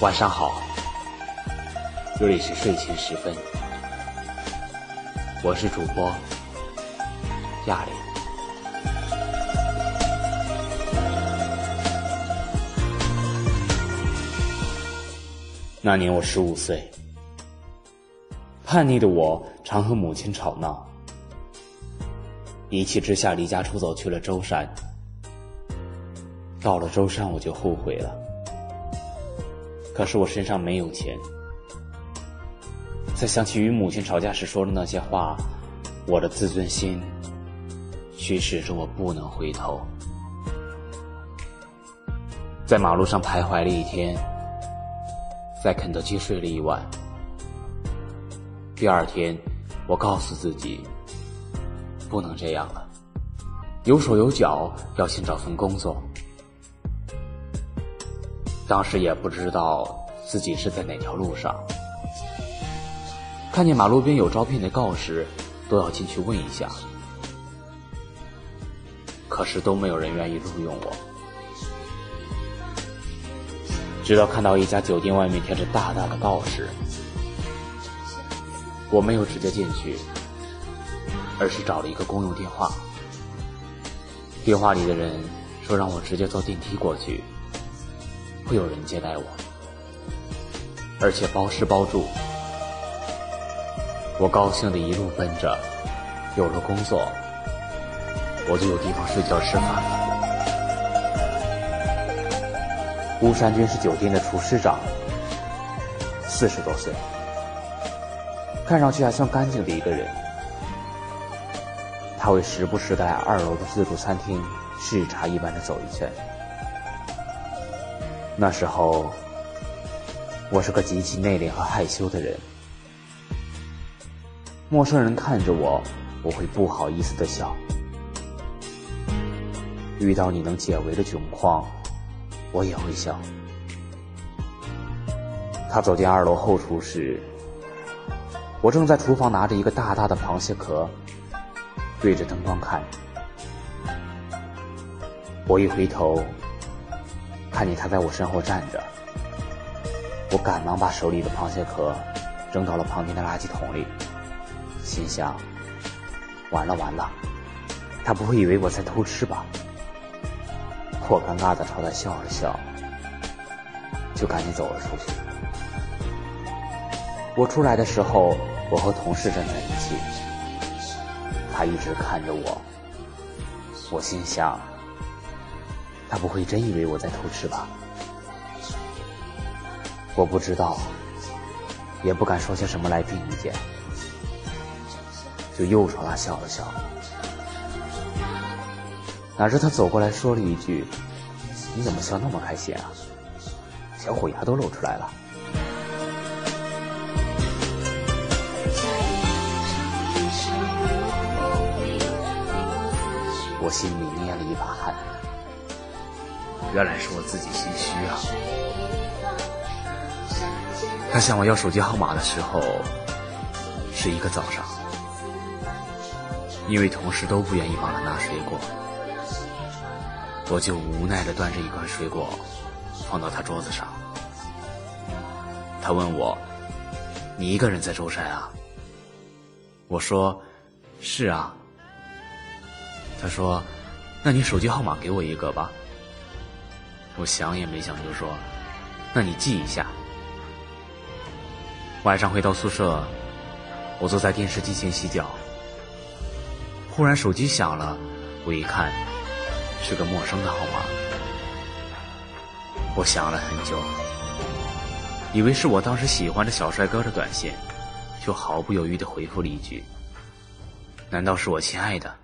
晚上好，这里是睡前时分，我是主播亚玲。那年我十五岁，叛逆的我常和母亲吵闹，一气之下离家出走去了舟山。到了舟山，我就后悔了。可是我身上没有钱。再想起与母亲吵架时说的那些话，我的自尊心驱使着我不能回头。在马路上徘徊了一天。在肯德基睡了一晚，第二天，我告诉自己，不能这样了，有手有脚，要先找份工作。当时也不知道自己是在哪条路上，看见马路边有招聘的告示，都要进去问一下，可是都没有人愿意录用我。直到看到一家酒店外面贴着大大的告示，我没有直接进去，而是找了一个公用电话。电话里的人说让我直接坐电梯过去，会有人接待我，而且包吃包住。我高兴的一路奔着，有了工作，我就有地方睡觉吃饭了。吴山军是酒店的厨师长，四十多岁，看上去还算干净的一个人。他会时不时在二楼的自助餐厅视察一般的走一圈。那时候，我是个极其内敛和害羞的人，陌生人看着我，我会不好意思的笑。遇到你能解围的窘况。我也会笑。他走进二楼后厨时，我正在厨房拿着一个大大的螃蟹壳，对着灯光看。我一回头，看见他在我身后站着，我赶忙把手里的螃蟹壳扔到了旁边的垃圾桶里，心想：完了完了，他不会以为我在偷吃吧？我尴尬的朝他笑了笑，就赶紧走了出去。我出来的时候，我和同事站在一起，他一直看着我。我心想，他不会真以为我在偷吃吧？我不知道，也不敢说些什么来并意见，就又朝他笑了笑。哪知他走过来说了一句：“你怎么笑那么开心啊？小虎牙都露出来了。”我心里捏了一把汗，原来是我自己心虚啊。他向我要手机号码的时候，是一个早上，因为同事都不愿意帮他拿水果。我就无奈的端着一块水果，放到他桌子上。他问我：“你一个人在舟山啊？”我说：“是啊。”他说：“那你手机号码给我一个吧。”我想也没想就说：“那你记一下。”晚上回到宿舍，我坐在电视机前洗脚，忽然手机响了，我一看。是个陌生的号码，我想了很久，以为是我当时喜欢的小帅哥的短信，就毫不犹豫的回复了一句：“难道是我亲爱的？”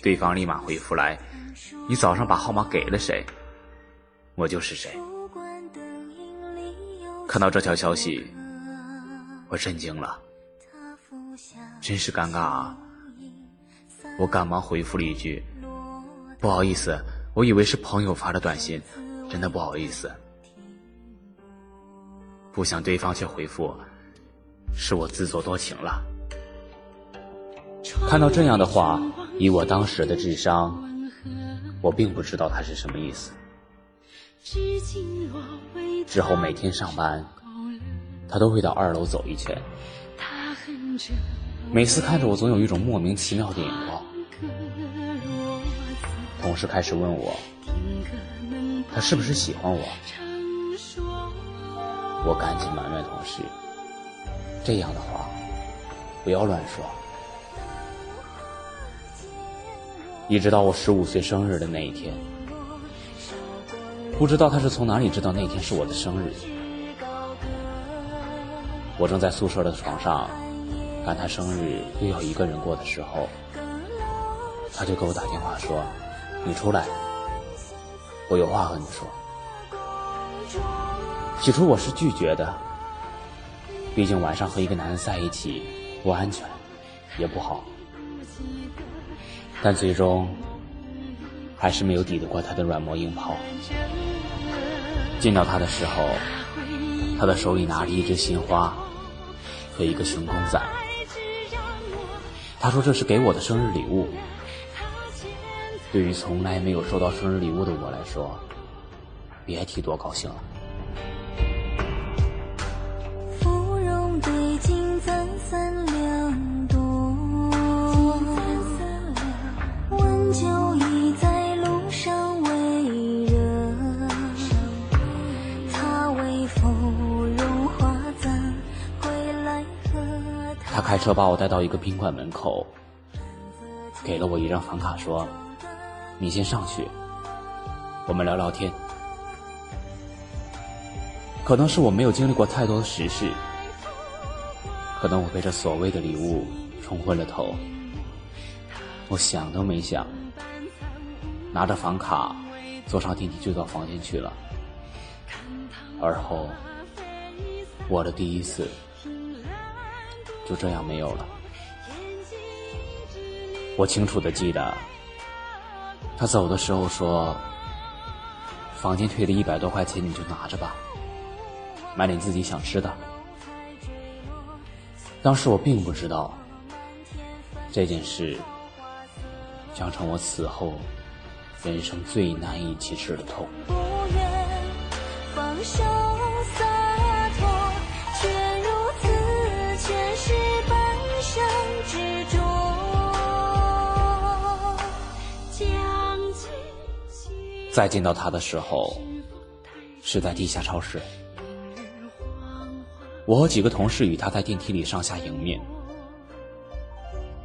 对方立马回复来：“你早上把号码给了谁？我就是谁。”看到这条消息，我震惊了，真是尴尬啊！我赶忙回复了一句：“不好意思，我以为是朋友发的短信，真的不好意思。”不想对方却回复：“是我自作多情了。”看到这样的话，以我当时的智商，我并不知道他是什么意思。之后每天上班，他都会到二楼走一圈。每次看着我，总有一种莫名其妙的眼光。同事开始问我，他是不是喜欢我？我赶紧埋怨同事，这样的话不要乱说。一直到我十五岁生日的那一天，不知道他是从哪里知道那天是我的生日。我正在宿舍的床上，赶他生日又要一个人过的时候，他就给我打电话说：“你出来，我有话和你说。”起初我是拒绝的，毕竟晚上和一个男人在一起不安全，也不好。但最终，还是没有抵得过他的软磨硬泡。见到他的时候，他的手里拿着一只鲜花和一个熊公仔。他说这是给我的生日礼物。对于从来没有收到生日礼物的我来说，别提多高兴了。开车把我带到一个宾馆门口，给了我一张房卡，说：“你先上去，我们聊聊天。”可能是我没有经历过太多的实事，可能我被这所谓的礼物冲昏了头，我想都没想，拿着房卡坐上电梯就到房间去了。而后，我的第一次。就这样没有了。我清楚的记得，他走的时候说：“房间退了一百多块钱，你就拿着吧，买点自己想吃的。”当时我并不知道，这件事将成我此后人生最难以启齿的痛。再见到他的时候，是在地下超市。我和几个同事与他在电梯里上下迎面，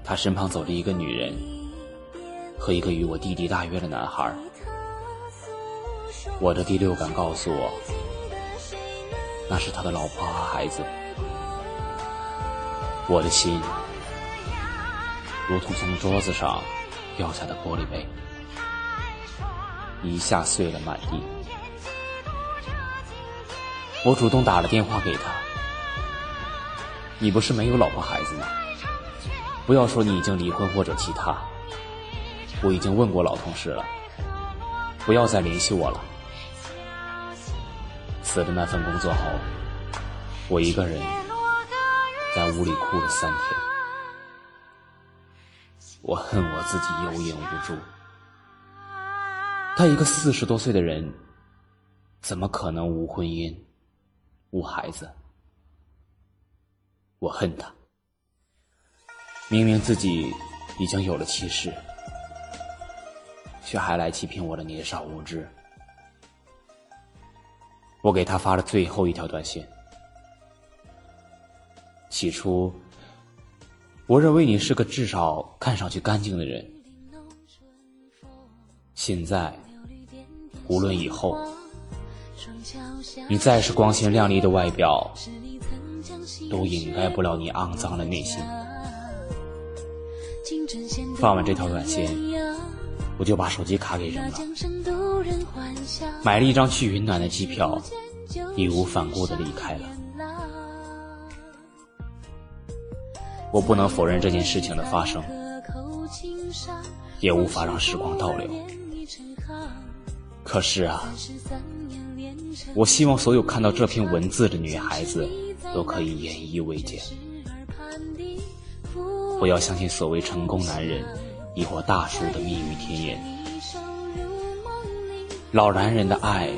他身旁走着一个女人和一个与我弟弟大约的男孩。我的第六感告诉我，那是他的老婆和孩子。我的心如同从桌子上掉下的玻璃杯。一下碎了满地。我主动打了电话给他：“你不是没有老婆孩子吗？不要说你已经离婚或者其他，我已经问过老同事了，不要再联系我了。”辞了那份工作后，我一个人在屋里哭了三天。我恨我自己有眼无珠。他一个四十多岁的人，怎么可能无婚姻、无孩子？我恨他，明明自己已经有了妻室，却还来欺骗我的年少无知。我给他发了最后一条短信。起初，我认为你是个至少看上去干净的人。现在，无论以后，你再是光鲜亮丽的外表，都掩盖不了你肮脏的内心。发完这条短信，我就把手机卡给扔了，买了一张去云南的机票，义无反顾的离开了。我不能否认这件事情的发生，也无法让时光倒流。可是啊，我希望所有看到这篇文字的女孩子都可以引以为戒，不要相信所谓成功男人亦或大叔的蜜语甜言。老男人的爱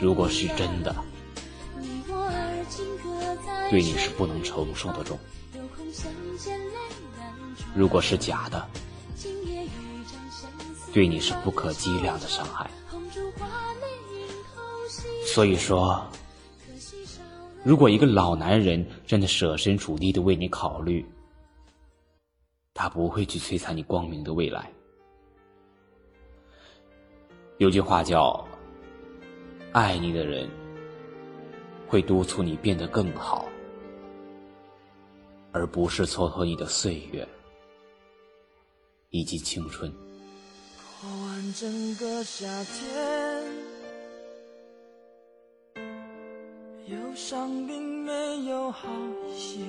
如果是真的，对你是不能承受的重；如果是假的，对你是不可计量的伤害。所以说，如果一个老男人真的设身处地的为你考虑，他不会去摧残你光明的未来。有句话叫。爱你的人会督促你变得更好，而不是蹉跎你的岁月以及青春。过完整个夏天，忧伤并没有好一些。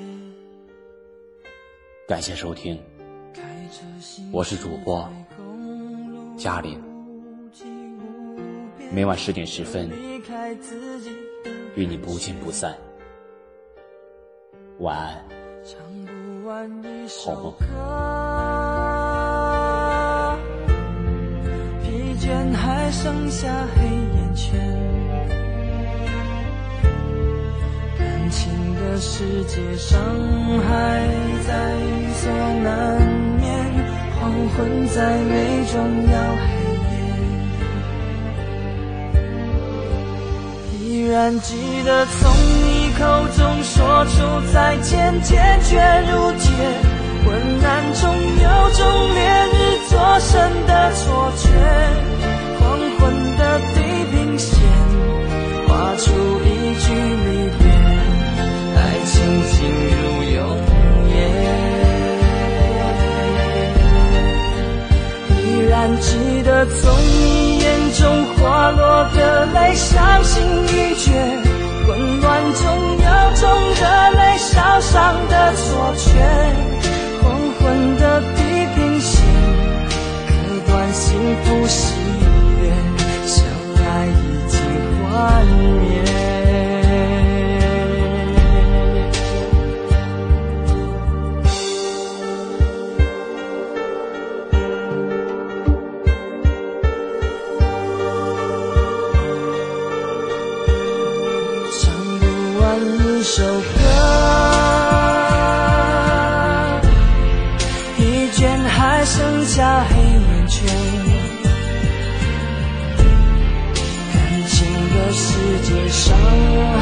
感谢收听，我是主播嘉玲。每晚十点十分，与你不见不散。晚安，好梦。疲倦还剩下黑眼圈，情的世界伤还在所难免，黄昏再美终要黑夜。依然记得从你口中说出再见，坚决如铁。昏暗中有种烈日灼身的错觉，黄昏的地平线画出一句，情进入永夜。依然记得从你眼中滑落的泪，伤心欲绝，混乱中有种热泪烧伤的错觉。黄昏的地平线，割断幸福喜首歌，疲倦还剩下黑眼圈，感情的世界伤害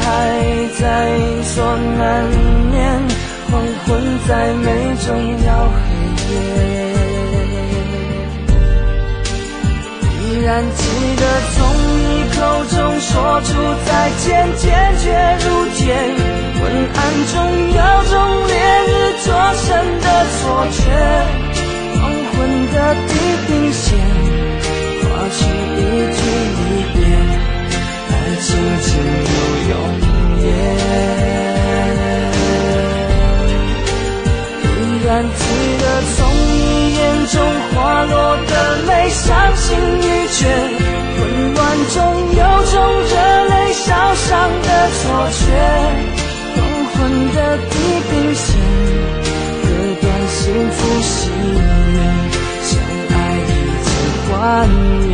在所难免，黄昏再美终要然记得从你口中说出再见，坚决如铁。昏暗中有种烈日灼身的错觉，黄昏的地平线划出一句离别，爱情进入永夜。然记得从你眼中滑落的泪，伤心欲绝，混乱中有种热泪烧伤的错觉。黄昏的地平线，割断幸福喜悦，相爱已经幻灭。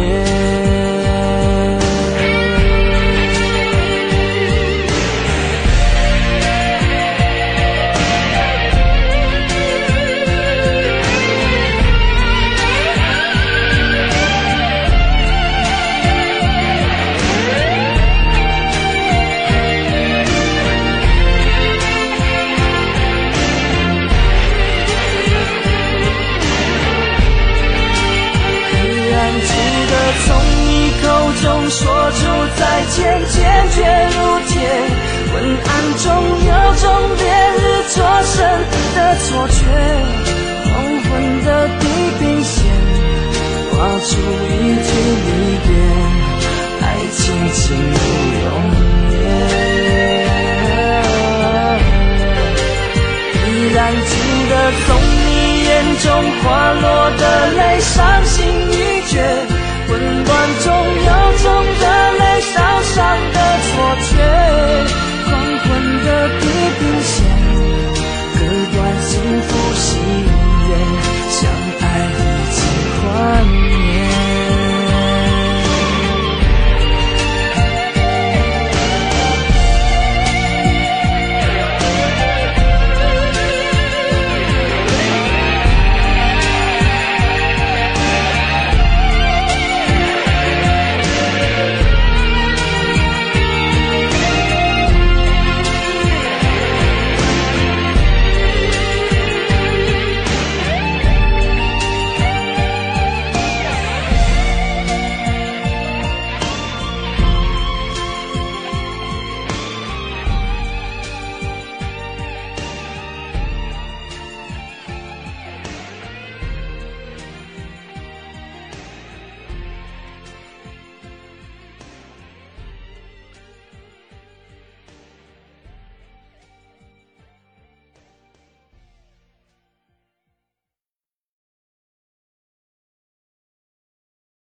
滑落的泪伤心欲绝混乱中有种热泪烧伤的错觉。黄昏的地平线